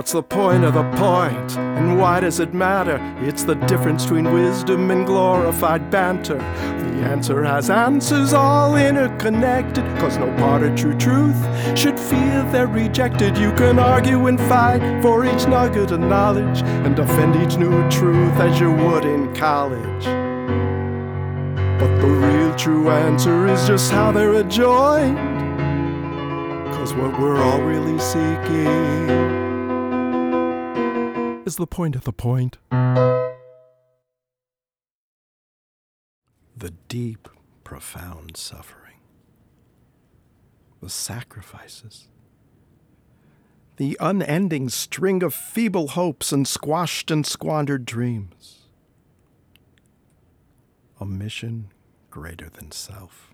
What's the point of the point? And why does it matter? It's the difference between wisdom and glorified banter. The answer has answers all interconnected. Cause no part of true truth should feel they're rejected. You can argue and fight for each nugget of knowledge and defend each new truth as you would in college. But the real true answer is just how they're adjoined. Cause what we're all really seeking is the point of the point. The deep, profound suffering, the sacrifices, the unending string of feeble hopes and squashed and squandered dreams. A mission greater than self.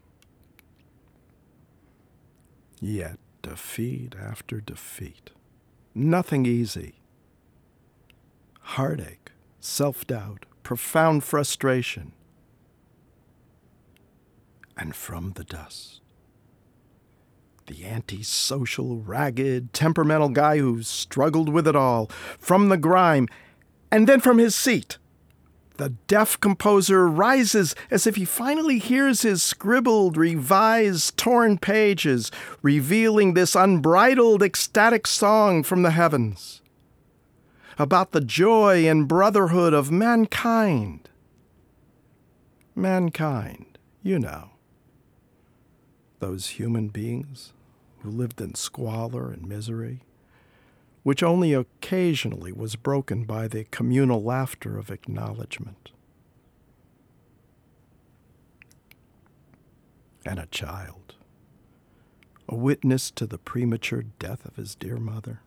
Yet defeat after defeat. Nothing easy heartache, self doubt, profound frustration. And from the dust, the antisocial, ragged, temperamental guy who struggled with it all, from the grime, and then from his seat. The deaf composer rises as if he finally hears his scribbled, revised, torn pages, revealing this unbridled, ecstatic song from the heavens about the joy and brotherhood of mankind. Mankind, you know. Those human beings who lived in squalor and misery, which only occasionally was broken by the communal laughter of acknowledgement. And a child, a witness to the premature death of his dear mother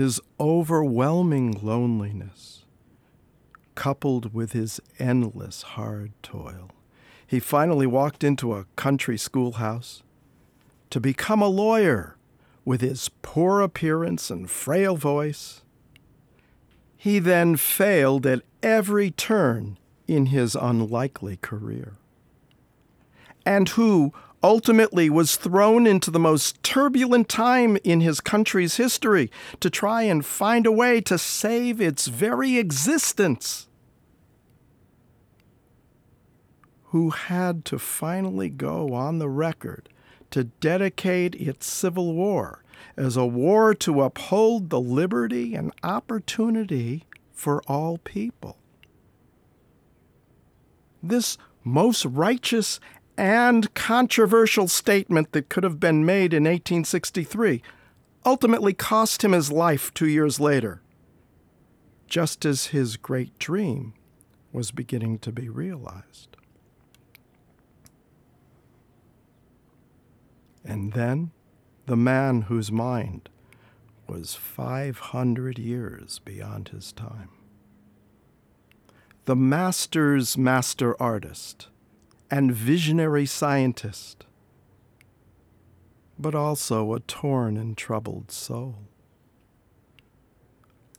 his overwhelming loneliness, coupled with his endless hard toil, he finally walked into a country schoolhouse to become a lawyer with his poor appearance and frail voice. He then failed at every turn in his unlikely career. And who, ultimately was thrown into the most turbulent time in his country's history to try and find a way to save its very existence. Who had to finally go on the record to dedicate its civil war as a war to uphold the liberty and opportunity for all people. This most righteous and controversial statement that could have been made in 1863 ultimately cost him his life two years later, just as his great dream was beginning to be realized. And then the man whose mind was 500 years beyond his time. The master's master artist and visionary scientist, but also a torn and troubled soul.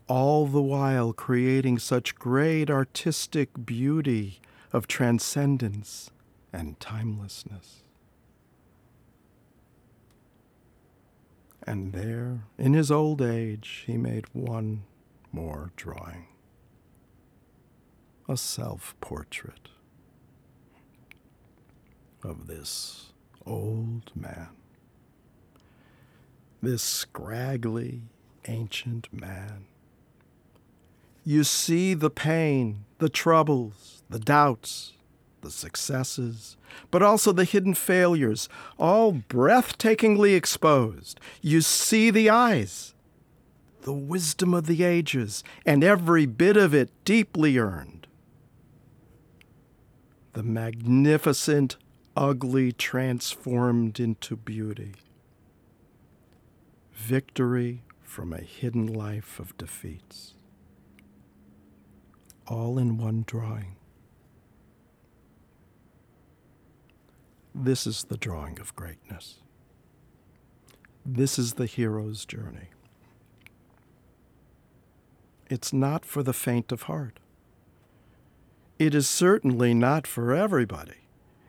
All the while creating such great artistic beauty of transcendence and timelessness. And there, in his old age, he made one more drawing a self portrait of this old man. This scraggly, ancient man. You see the pain, the troubles, the doubts, the successes, but also the hidden failures, all breathtakingly exposed. You see the eyes, the wisdom of the ages, and every bit of it deeply earned. The magnificent ugly transformed into beauty. Victory from a hidden life of defeats. All in one drawing. This is the drawing of greatness. This is the hero's journey. It's not for the faint of heart. It is certainly not for everybody.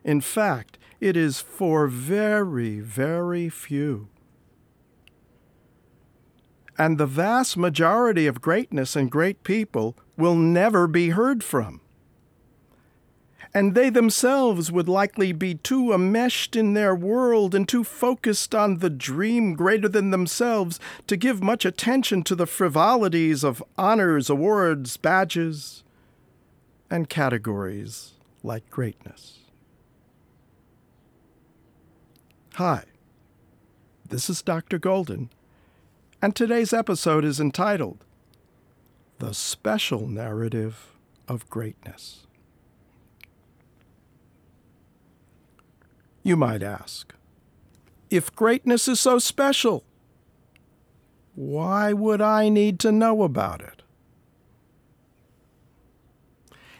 In fact, it is for very, very few. And the vast majority of greatness and great people will never be heard from. And they themselves would likely be too enmeshed in their world and too focused on the dream greater than themselves to give much attention to the frivolities of honors, awards, badges, and categories like greatness. Hi, this is Dr. Golden, and today's episode is entitled The Special Narrative of Greatness. You might ask, if greatness is so special, why would I need to know about it?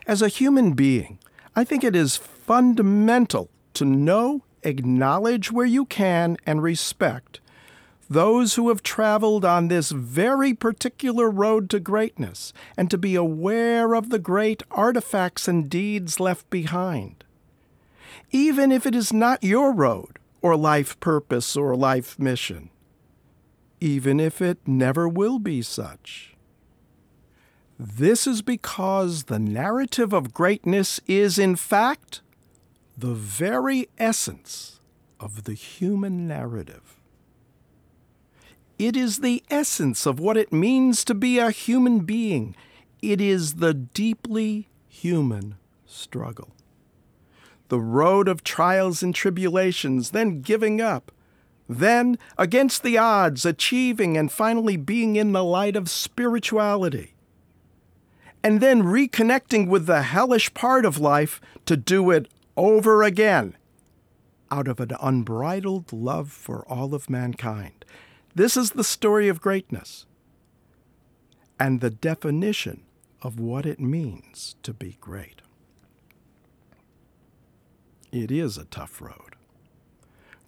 As a human being, I think it is fundamental to know acknowledge where you can and respect those who have traveled on this very particular road to greatness and to be aware of the great artifacts and deeds left behind. Even if it is not your road or life purpose or life mission, even if it never will be such. This is because the narrative of greatness is, in fact, the very essence of the human narrative. It is the essence of what it means to be a human being. It is the deeply human struggle. The road of trials and tribulations, then giving up, then, against the odds, achieving and finally being in the light of spirituality, and then reconnecting with the hellish part of life to do it over again out of an unbridled love for all of mankind. This is the story of greatness and the definition of what it means to be great. It is a tough road.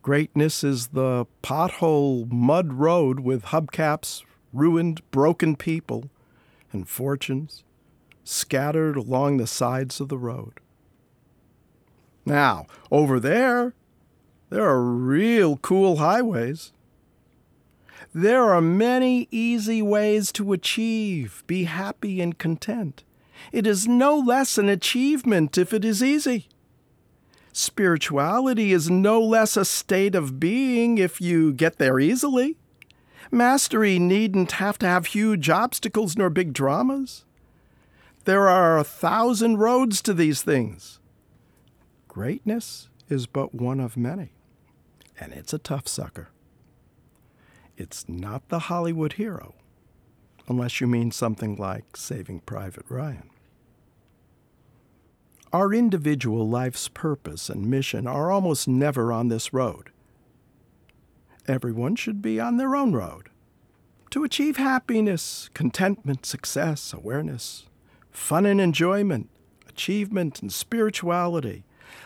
Greatness is the pothole mud road with hubcaps, ruined, broken people, and fortunes scattered along the sides of the road. Now, over there, there are real cool highways. There are many easy ways to achieve, be happy and content. It is no less an achievement if it is easy. Spirituality is no less a state of being if you get there easily. Mastery needn't have to have huge obstacles nor big dramas. There are a thousand roads to these things. Greatness is but one of many, and it's a tough sucker. It's not the Hollywood hero, unless you mean something like Saving Private Ryan. Our individual life's purpose and mission are almost never on this road. Everyone should be on their own road to achieve happiness, contentment, success, awareness, fun and enjoyment, achievement and spirituality,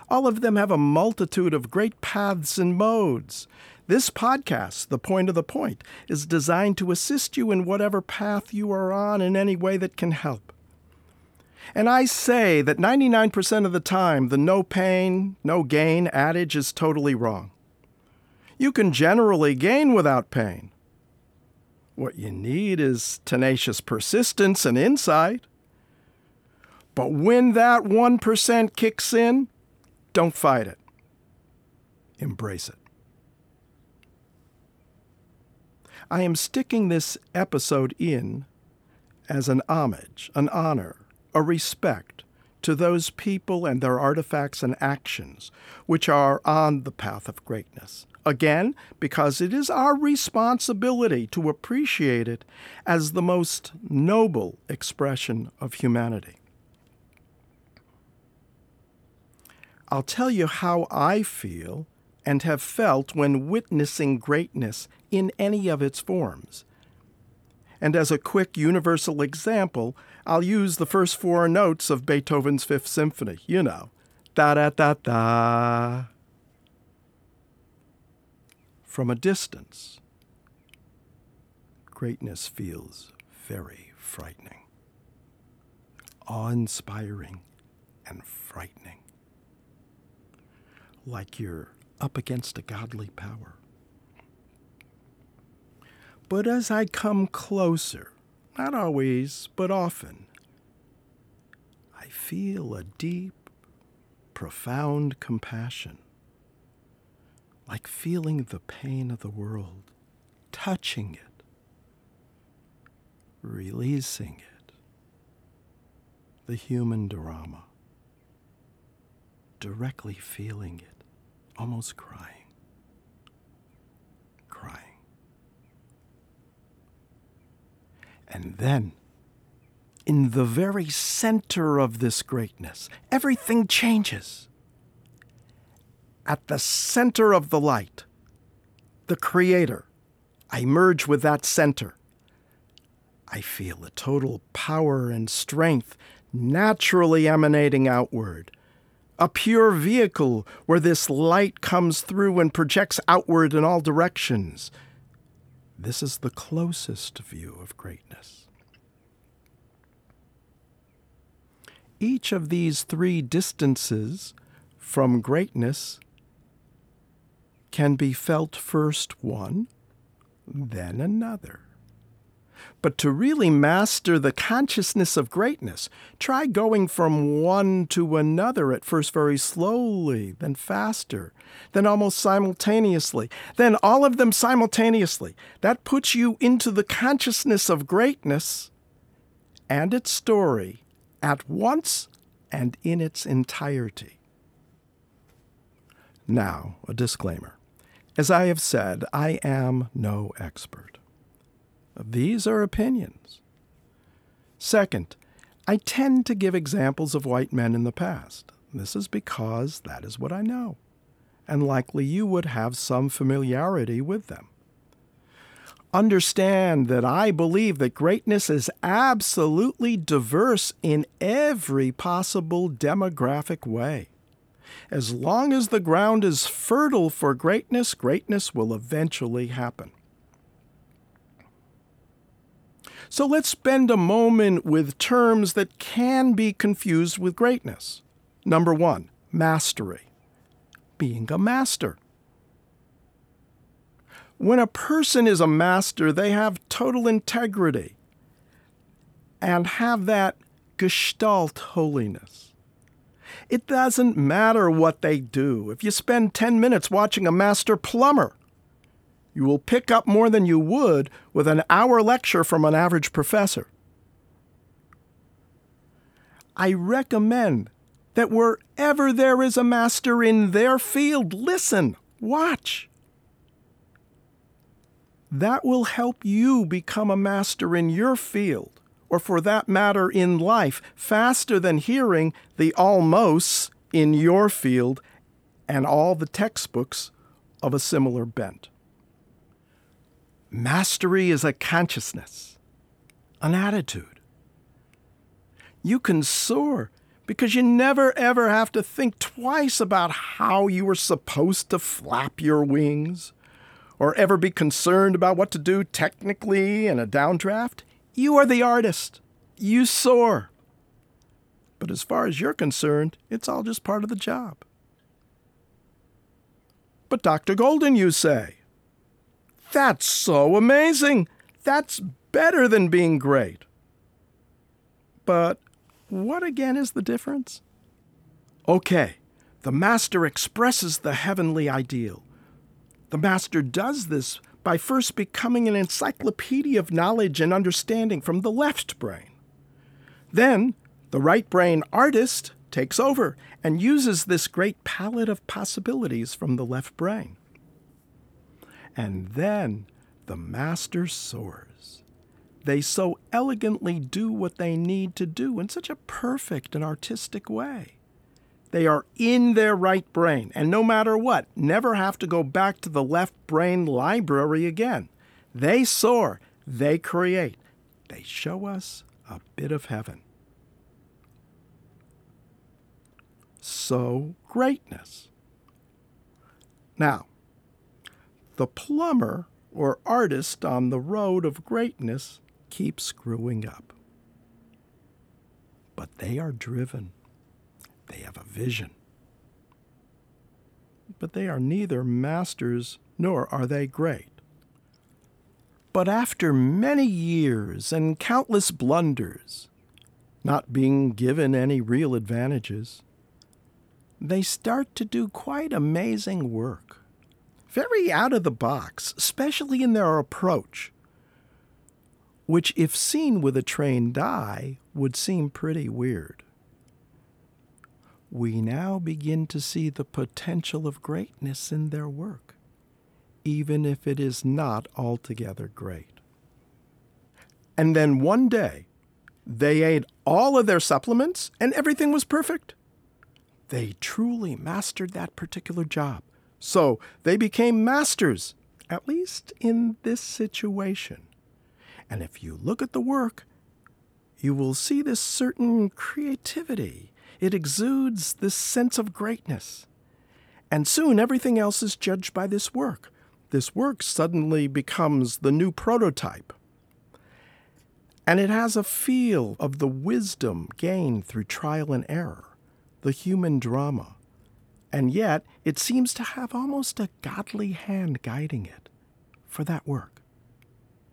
all of them have a multitude of great paths and modes. This podcast, The Point of the Point, is designed to assist you in whatever path you are on in any way that can help. And I say that 99% of the time, the no pain, no gain adage is totally wrong. You can generally gain without pain. What you need is tenacious persistence and insight. But when that 1% kicks in, don't fight it, embrace it. I am sticking this episode in as an homage, an honor, a respect to those people and their artifacts and actions which are on the path of greatness. Again, because it is our responsibility to appreciate it as the most noble expression of humanity. I'll tell you how I feel and have felt when witnessing greatness in any of its forms. And as a quick universal example, I'll use the first four notes of Beethoven's Fifth Symphony. You know, da da da da. From a distance, greatness feels very frightening, awe inspiring, and frightening like you're up against a godly power. But as I come closer, not always, but often, I feel a deep, profound compassion, like feeling the pain of the world, touching it, releasing it, the human drama, directly feeling it, almost crying. Crying. And then, in the very center of this greatness, everything changes. At the center of the light, the Creator, I merge with that center. I feel a total power and strength naturally emanating outward. A pure vehicle where this light comes through and projects outward in all directions this is the closest view of greatness. Each of these three distances from greatness can be felt first one, then another. But to really master the consciousness of greatness, try going from one to another at first very slowly, then faster, then almost simultaneously, then all of them simultaneously. That puts you into the consciousness of greatness and its story at once and in its entirety. Now, a disclaimer. As I have said, I am no expert. These are opinions. Second, I tend to give examples of white men in the past. This is because that is what I know, and likely you would have some familiarity with them. Understand that I believe that greatness is absolutely diverse in every possible demographic way. As long as the ground is fertile for greatness, greatness will eventually happen. So let's spend a moment with terms that can be confused with greatness. Number one, mastery. Being a master. When a person is a master, they have total integrity and have that gestalt holiness. It doesn't matter what they do. If you spend 10 minutes watching a master plumber, you will pick up more than you would with an hour lecture from an average professor. I recommend that wherever there is a master in their field, listen, watch. That will help you become a master in your field, or for that matter, in life, faster than hearing the almost in your field and all the textbooks of a similar bent. Mastery is a consciousness, an attitude. You can soar because you never ever have to think twice about how you were supposed to flap your wings or ever be concerned about what to do technically in a downdraft. You are the artist. You soar. But as far as you're concerned, it's all just part of the job. But Dr. Golden, you say, that's so amazing. That's better than being great. But what again is the difference? Okay, the Master expresses the heavenly ideal. The Master does this by first becoming an encyclopedia of knowledge and understanding from the left brain. Then, the right brain artist takes over and uses this great palette of possibilities from the left brain. And then the master soars. They so elegantly do what they need to do in such a perfect and artistic way. They are in their right brain, and no matter what, never have to go back to the left brain library again. They soar, they create, they show us a bit of heaven. So, greatness. Now, the plumber or artist on the road of greatness keeps screwing up. But they are driven. They have a vision. But they are neither masters nor are they great. But after many years and countless blunders, not being given any real advantages, they start to do quite amazing work. Very out of the box, especially in their approach, which, if seen with a trained eye, would seem pretty weird. We now begin to see the potential of greatness in their work, even if it is not altogether great. And then one day, they ate all of their supplements and everything was perfect. They truly mastered that particular job. So they became masters, at least in this situation. And if you look at the work, you will see this certain creativity. It exudes this sense of greatness. And soon everything else is judged by this work. This work suddenly becomes the new prototype. And it has a feel of the wisdom gained through trial and error the human drama, and yet it seems to have almost a godly hand guiding it for that work,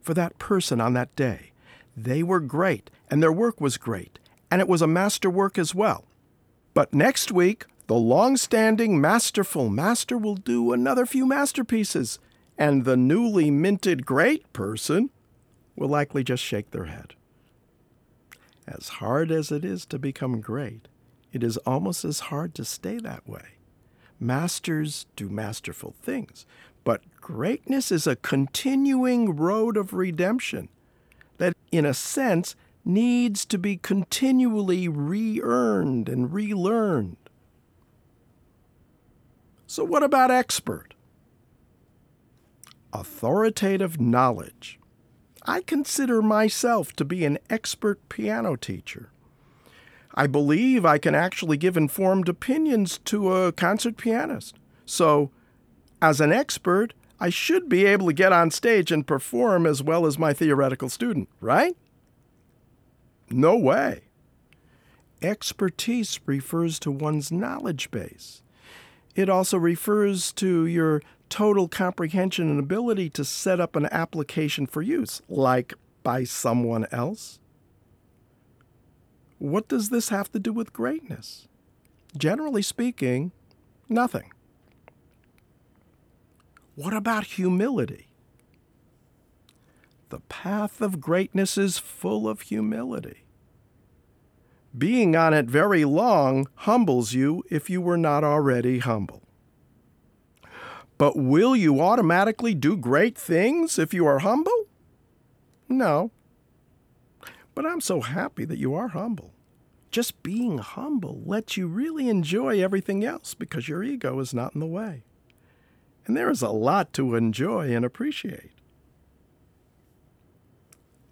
for that person on that day. They were great, and their work was great, and it was a masterwork as well. But next week, the long standing, masterful master will do another few masterpieces, and the newly minted great person will likely just shake their head. As hard as it is to become great, it is almost as hard to stay that way. Masters do masterful things, but greatness is a continuing road of redemption that, in a sense, needs to be continually re earned and relearned. So, what about expert? Authoritative knowledge. I consider myself to be an expert piano teacher. I believe I can actually give informed opinions to a concert pianist. So, as an expert, I should be able to get on stage and perform as well as my theoretical student, right? No way. Expertise refers to one's knowledge base. It also refers to your total comprehension and ability to set up an application for use, like by someone else what does this have to do with greatness? Generally speaking, nothing. What about humility? The path of greatness is full of humility. Being on it very long humbles you if you were not already humble. But will you automatically do great things if you are humble? No. But I'm so happy that you are humble. Just being humble lets you really enjoy everything else because your ego is not in the way. And there is a lot to enjoy and appreciate.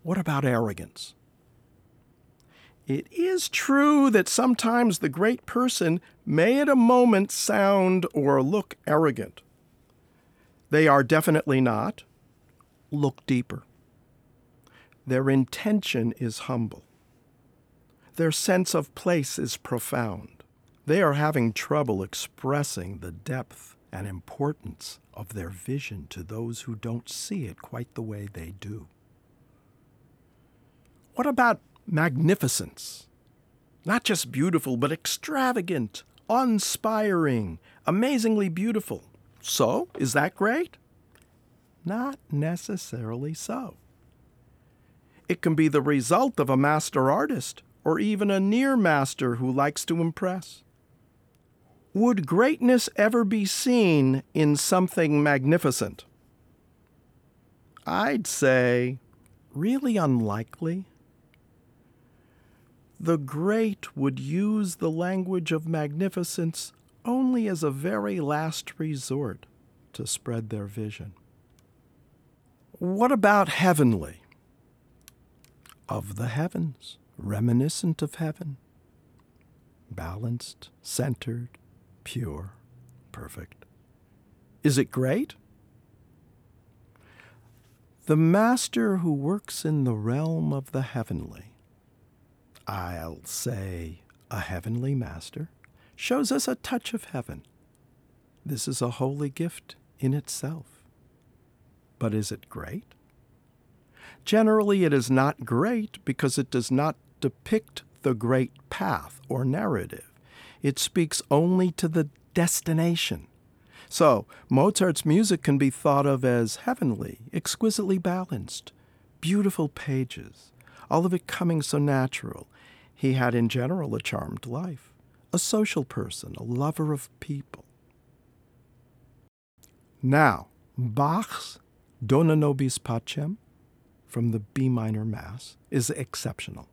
What about arrogance? It is true that sometimes the great person may at a moment sound or look arrogant. They are definitely not. Look deeper. Their intention is humble. Their sense of place is profound. They are having trouble expressing the depth and importance of their vision to those who don't see it quite the way they do. What about magnificence? Not just beautiful, but extravagant, inspiring, amazingly beautiful. So, is that great? Not necessarily so. It can be the result of a master artist or even a near master who likes to impress. Would greatness ever be seen in something magnificent? I'd say really unlikely. The great would use the language of magnificence only as a very last resort to spread their vision. What about heavenly? Of the heavens reminiscent of heaven, balanced, centered, pure, perfect. Is it great? The master who works in the realm of the heavenly, I'll say a heavenly master, shows us a touch of heaven. This is a holy gift in itself. But is it great? Generally, it is not great because it does not depict the great path or narrative. It speaks only to the destination. So, Mozart's music can be thought of as heavenly, exquisitely balanced, beautiful pages, all of it coming so natural. He had, in general, a charmed life, a social person, a lover of people. Now, Bach's Dona Nobis Pacem from the B minor Mass is exceptional.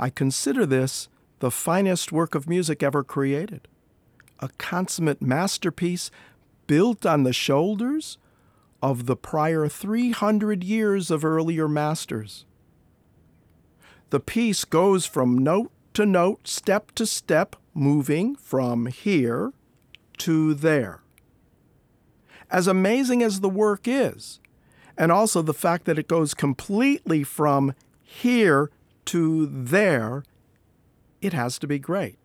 I consider this the finest work of music ever created, a consummate masterpiece built on the shoulders of the prior 300 years of earlier masters. The piece goes from note to note, step to step, moving from here to there. As amazing as the work is, and also the fact that it goes completely from here to there, it has to be great.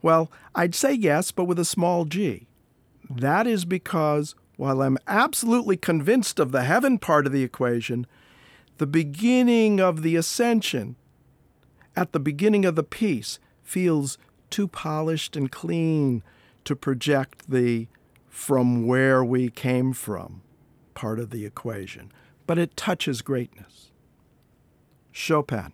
Well, I'd say yes, but with a small g. That is because while I'm absolutely convinced of the heaven part of the equation, the beginning of the ascension at the beginning of the piece feels too polished and clean to project the from where we came from part of the equation, but it touches greatness. Chopin.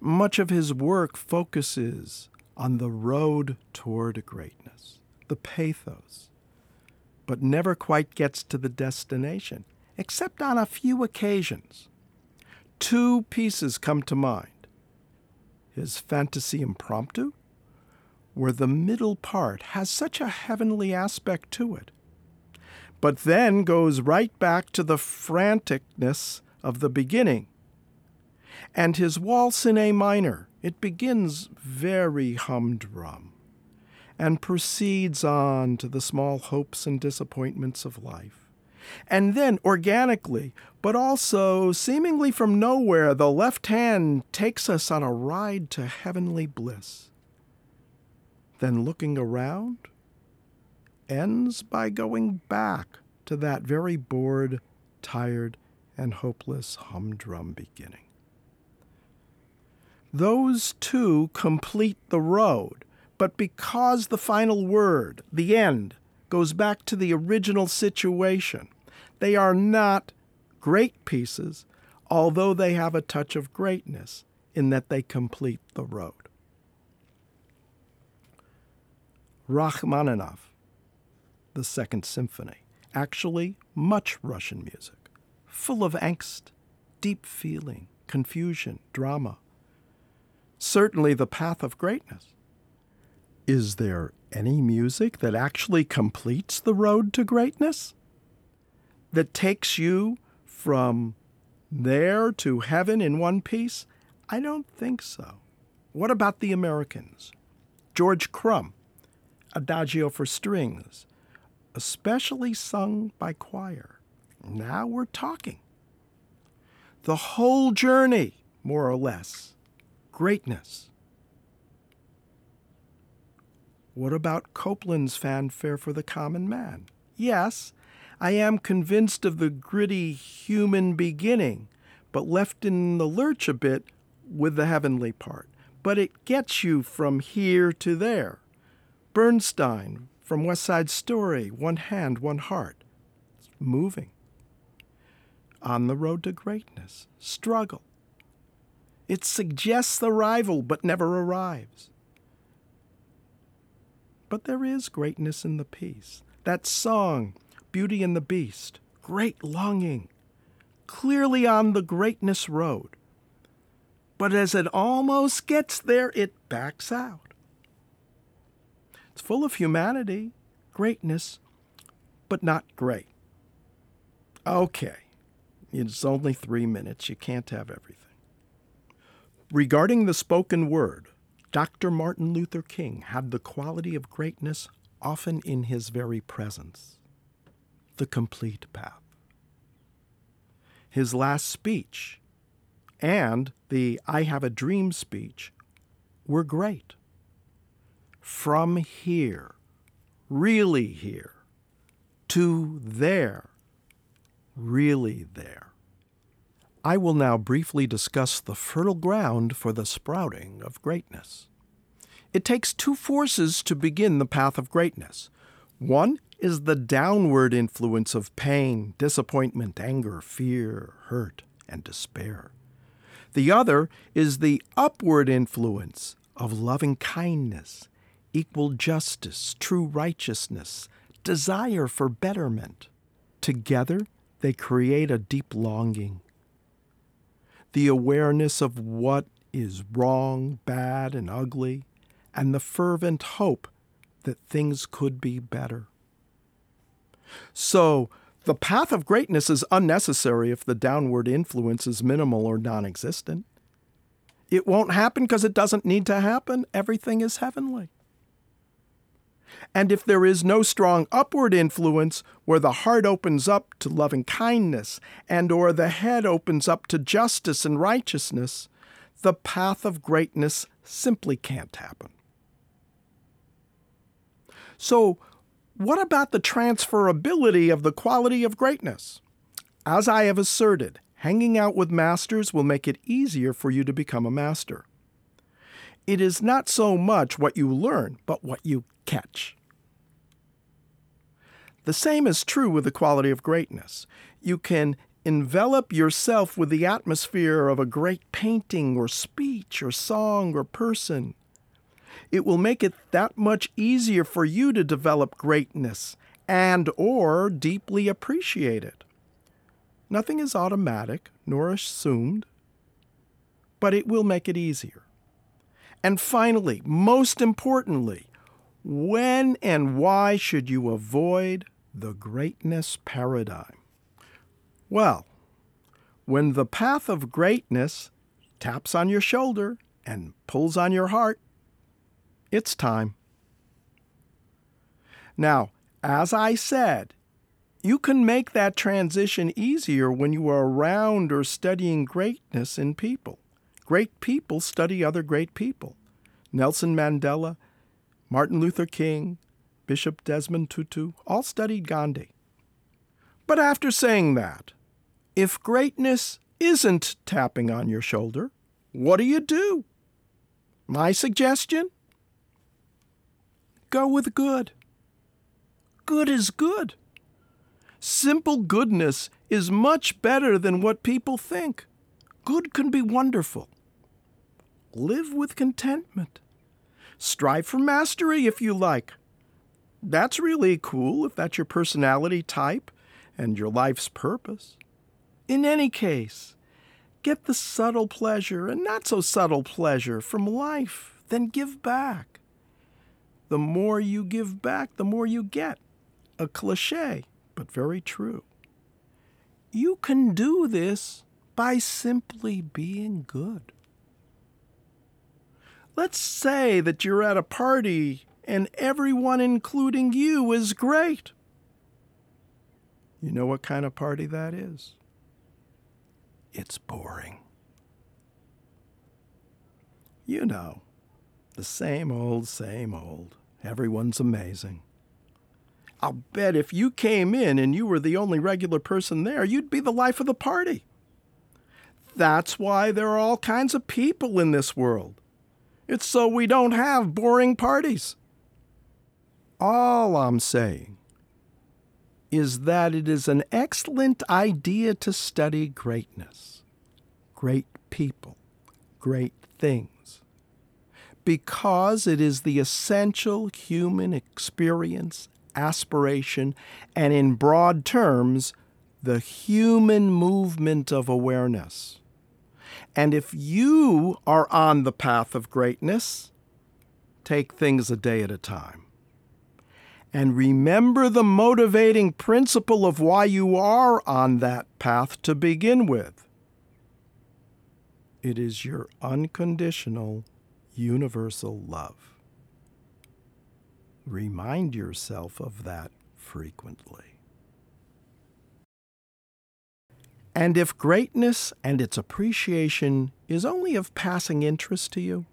Much of his work focuses on the road toward greatness, the pathos, but never quite gets to the destination, except on a few occasions. Two pieces come to mind his Fantasy Impromptu, where the middle part has such a heavenly aspect to it, but then goes right back to the franticness of the beginning. And his waltz in A minor, it begins very humdrum and proceeds on to the small hopes and disappointments of life. And then, organically, but also seemingly from nowhere, the left hand takes us on a ride to heavenly bliss. Then, looking around, ends by going back to that very bored, tired, and hopeless humdrum beginning. Those two complete the road, but because the final word, the end, goes back to the original situation, they are not great pieces, although they have a touch of greatness in that they complete the road. Rachmaninoff, the Second Symphony, actually much Russian music, full of angst, deep feeling, confusion, drama. Certainly the path of greatness. Is there any music that actually completes the road to greatness? that takes you from there to heaven in one piece? I don't think so. What about the Americans? George Crumb, Adagio for Strings, especially sung by choir. Now we're talking. The whole journey, more or less. Greatness. What about Copland's fanfare for the common man? Yes, I am convinced of the gritty human beginning, but left in the lurch a bit with the heavenly part. But it gets you from here to there. Bernstein from West Side Story, One Hand, One Heart. It's moving. On the road to greatness, struggle. It suggests arrival but never arrives. But there is greatness in the piece. That song, Beauty and the Beast, great longing, clearly on the greatness road. But as it almost gets there, it backs out. It's full of humanity, greatness, but not great. Okay, it's only three minutes. You can't have everything. Regarding the spoken word, Dr. Martin Luther King had the quality of greatness often in his very presence the complete path. His last speech and the I Have a Dream speech were great. From here, really here, to there, really there. I will now briefly discuss the fertile ground for the sprouting of greatness. It takes two forces to begin the path of greatness. One is the downward influence of pain, disappointment, anger, fear, hurt, and despair. The other is the upward influence of loving kindness, equal justice, true righteousness, desire for betterment. Together, they create a deep longing. The awareness of what is wrong, bad, and ugly, and the fervent hope that things could be better. So, the path of greatness is unnecessary if the downward influence is minimal or non existent. It won't happen because it doesn't need to happen. Everything is heavenly. And if there is no strong upward influence where the heart opens up to loving kindness and or the head opens up to justice and righteousness, the path of greatness simply can't happen. So, what about the transferability of the quality of greatness? As I have asserted, hanging out with masters will make it easier for you to become a master. It is not so much what you learn, but what you catch. The same is true with the quality of greatness. You can envelop yourself with the atmosphere of a great painting or speech or song or person it will make it that much easier for you to develop greatness and or deeply appreciate it. Nothing is automatic nor assumed, but it will make it easier. And finally, most importantly, when and why should you avoid the greatness paradigm? Well, when the path of greatness taps on your shoulder and pulls on your heart, it's time. Now, as I said, you can make that transition easier when you are around or studying greatness in people. Great people study other great people. Nelson Mandela, Martin Luther King, Bishop Desmond Tutu all studied Gandhi. But after saying that, if greatness isn't tapping on your shoulder, what do you do? My suggestion? Go with good. Good is good. Simple goodness is much better than what people think. Good can be wonderful. Live with contentment. Strive for mastery if you like. That's really cool if that's your personality type and your life's purpose. In any case, get the subtle pleasure and not so subtle pleasure from life, then give back the more you give back, the more you get. A cliche, but very true. You can do this by simply being good. Let's say that you're at a party and everyone, including you, is great. You know what kind of party that is? It's boring. You know, the same old, same old. Everyone's amazing. I'll bet if you came in and you were the only regular person there, you'd be the life of the party. That's why there are all kinds of people in this world. It's so we don't have boring parties. All I'm saying is that it is an excellent idea to study greatness, great people, great things because it is the essential human experience, aspiration, and in broad terms, the human movement of awareness. And if you are on the path of greatness, take things a day at a time. And remember the motivating principle of why you are on that path to begin with. It is your unconditional universal love. Remind yourself of that frequently. And if greatness and its appreciation is only of passing interest to you,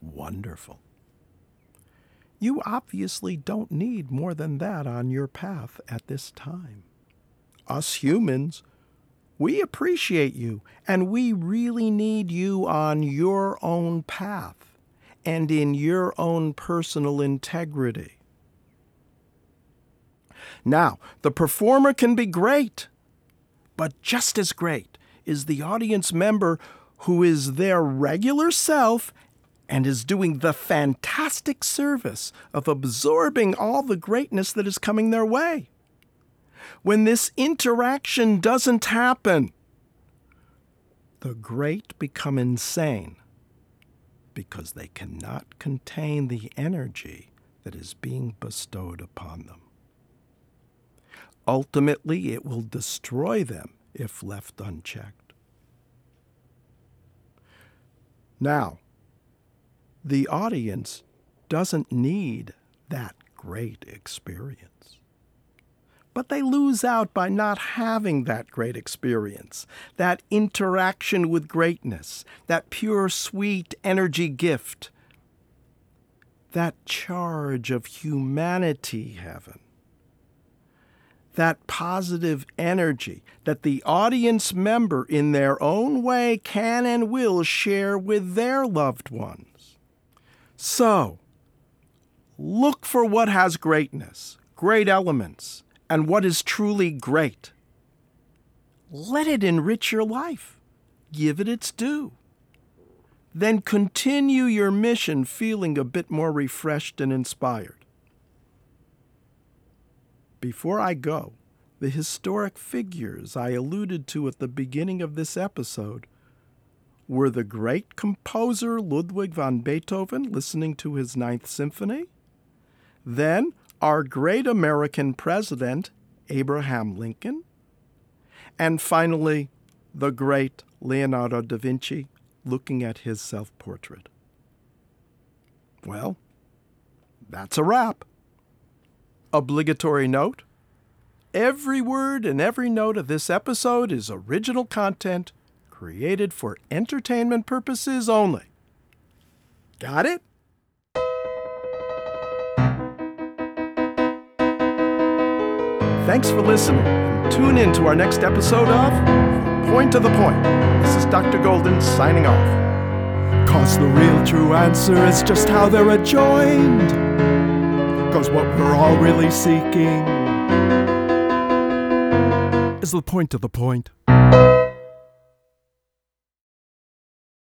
wonderful. You obviously don't need more than that on your path at this time. Us humans, We appreciate you, and we really need you on your own path and in your own personal integrity. Now, the performer can be great, but just as great is the audience member who is their regular self and is doing the fantastic service of absorbing all the greatness that is coming their way. When this interaction doesn't happen, the great become insane because they cannot contain the energy that is being bestowed upon them. Ultimately, it will destroy them if left unchecked. Now, the audience doesn't need that great experience. But they lose out by not having that great experience, that interaction with greatness, that pure, sweet energy gift, that charge of humanity heaven that positive energy that the audience member in their own way can and will share with their loved ones. So, look for what has greatness, great elements, and what is truly great. Let it enrich your life. Give it its due. Then continue your mission feeling a bit more refreshed and inspired. Before I go, the historic figures I alluded to at the beginning of this episode were the great composer Ludwig van Beethoven listening to his Ninth Symphony, then our great American president, Abraham Lincoln, and finally, the great Leonardo da Vinci looking at his self portrait. Well, that's a wrap obligatory note every word and every note of this episode is original content created for entertainment purposes only. Got it? Thanks for listening. Tune in to our next episode of Point to the Point. This is Dr. Golden signing off. Cause the real true answer is just how they're adjoined. Cause what we're all really seeking is the point of the point.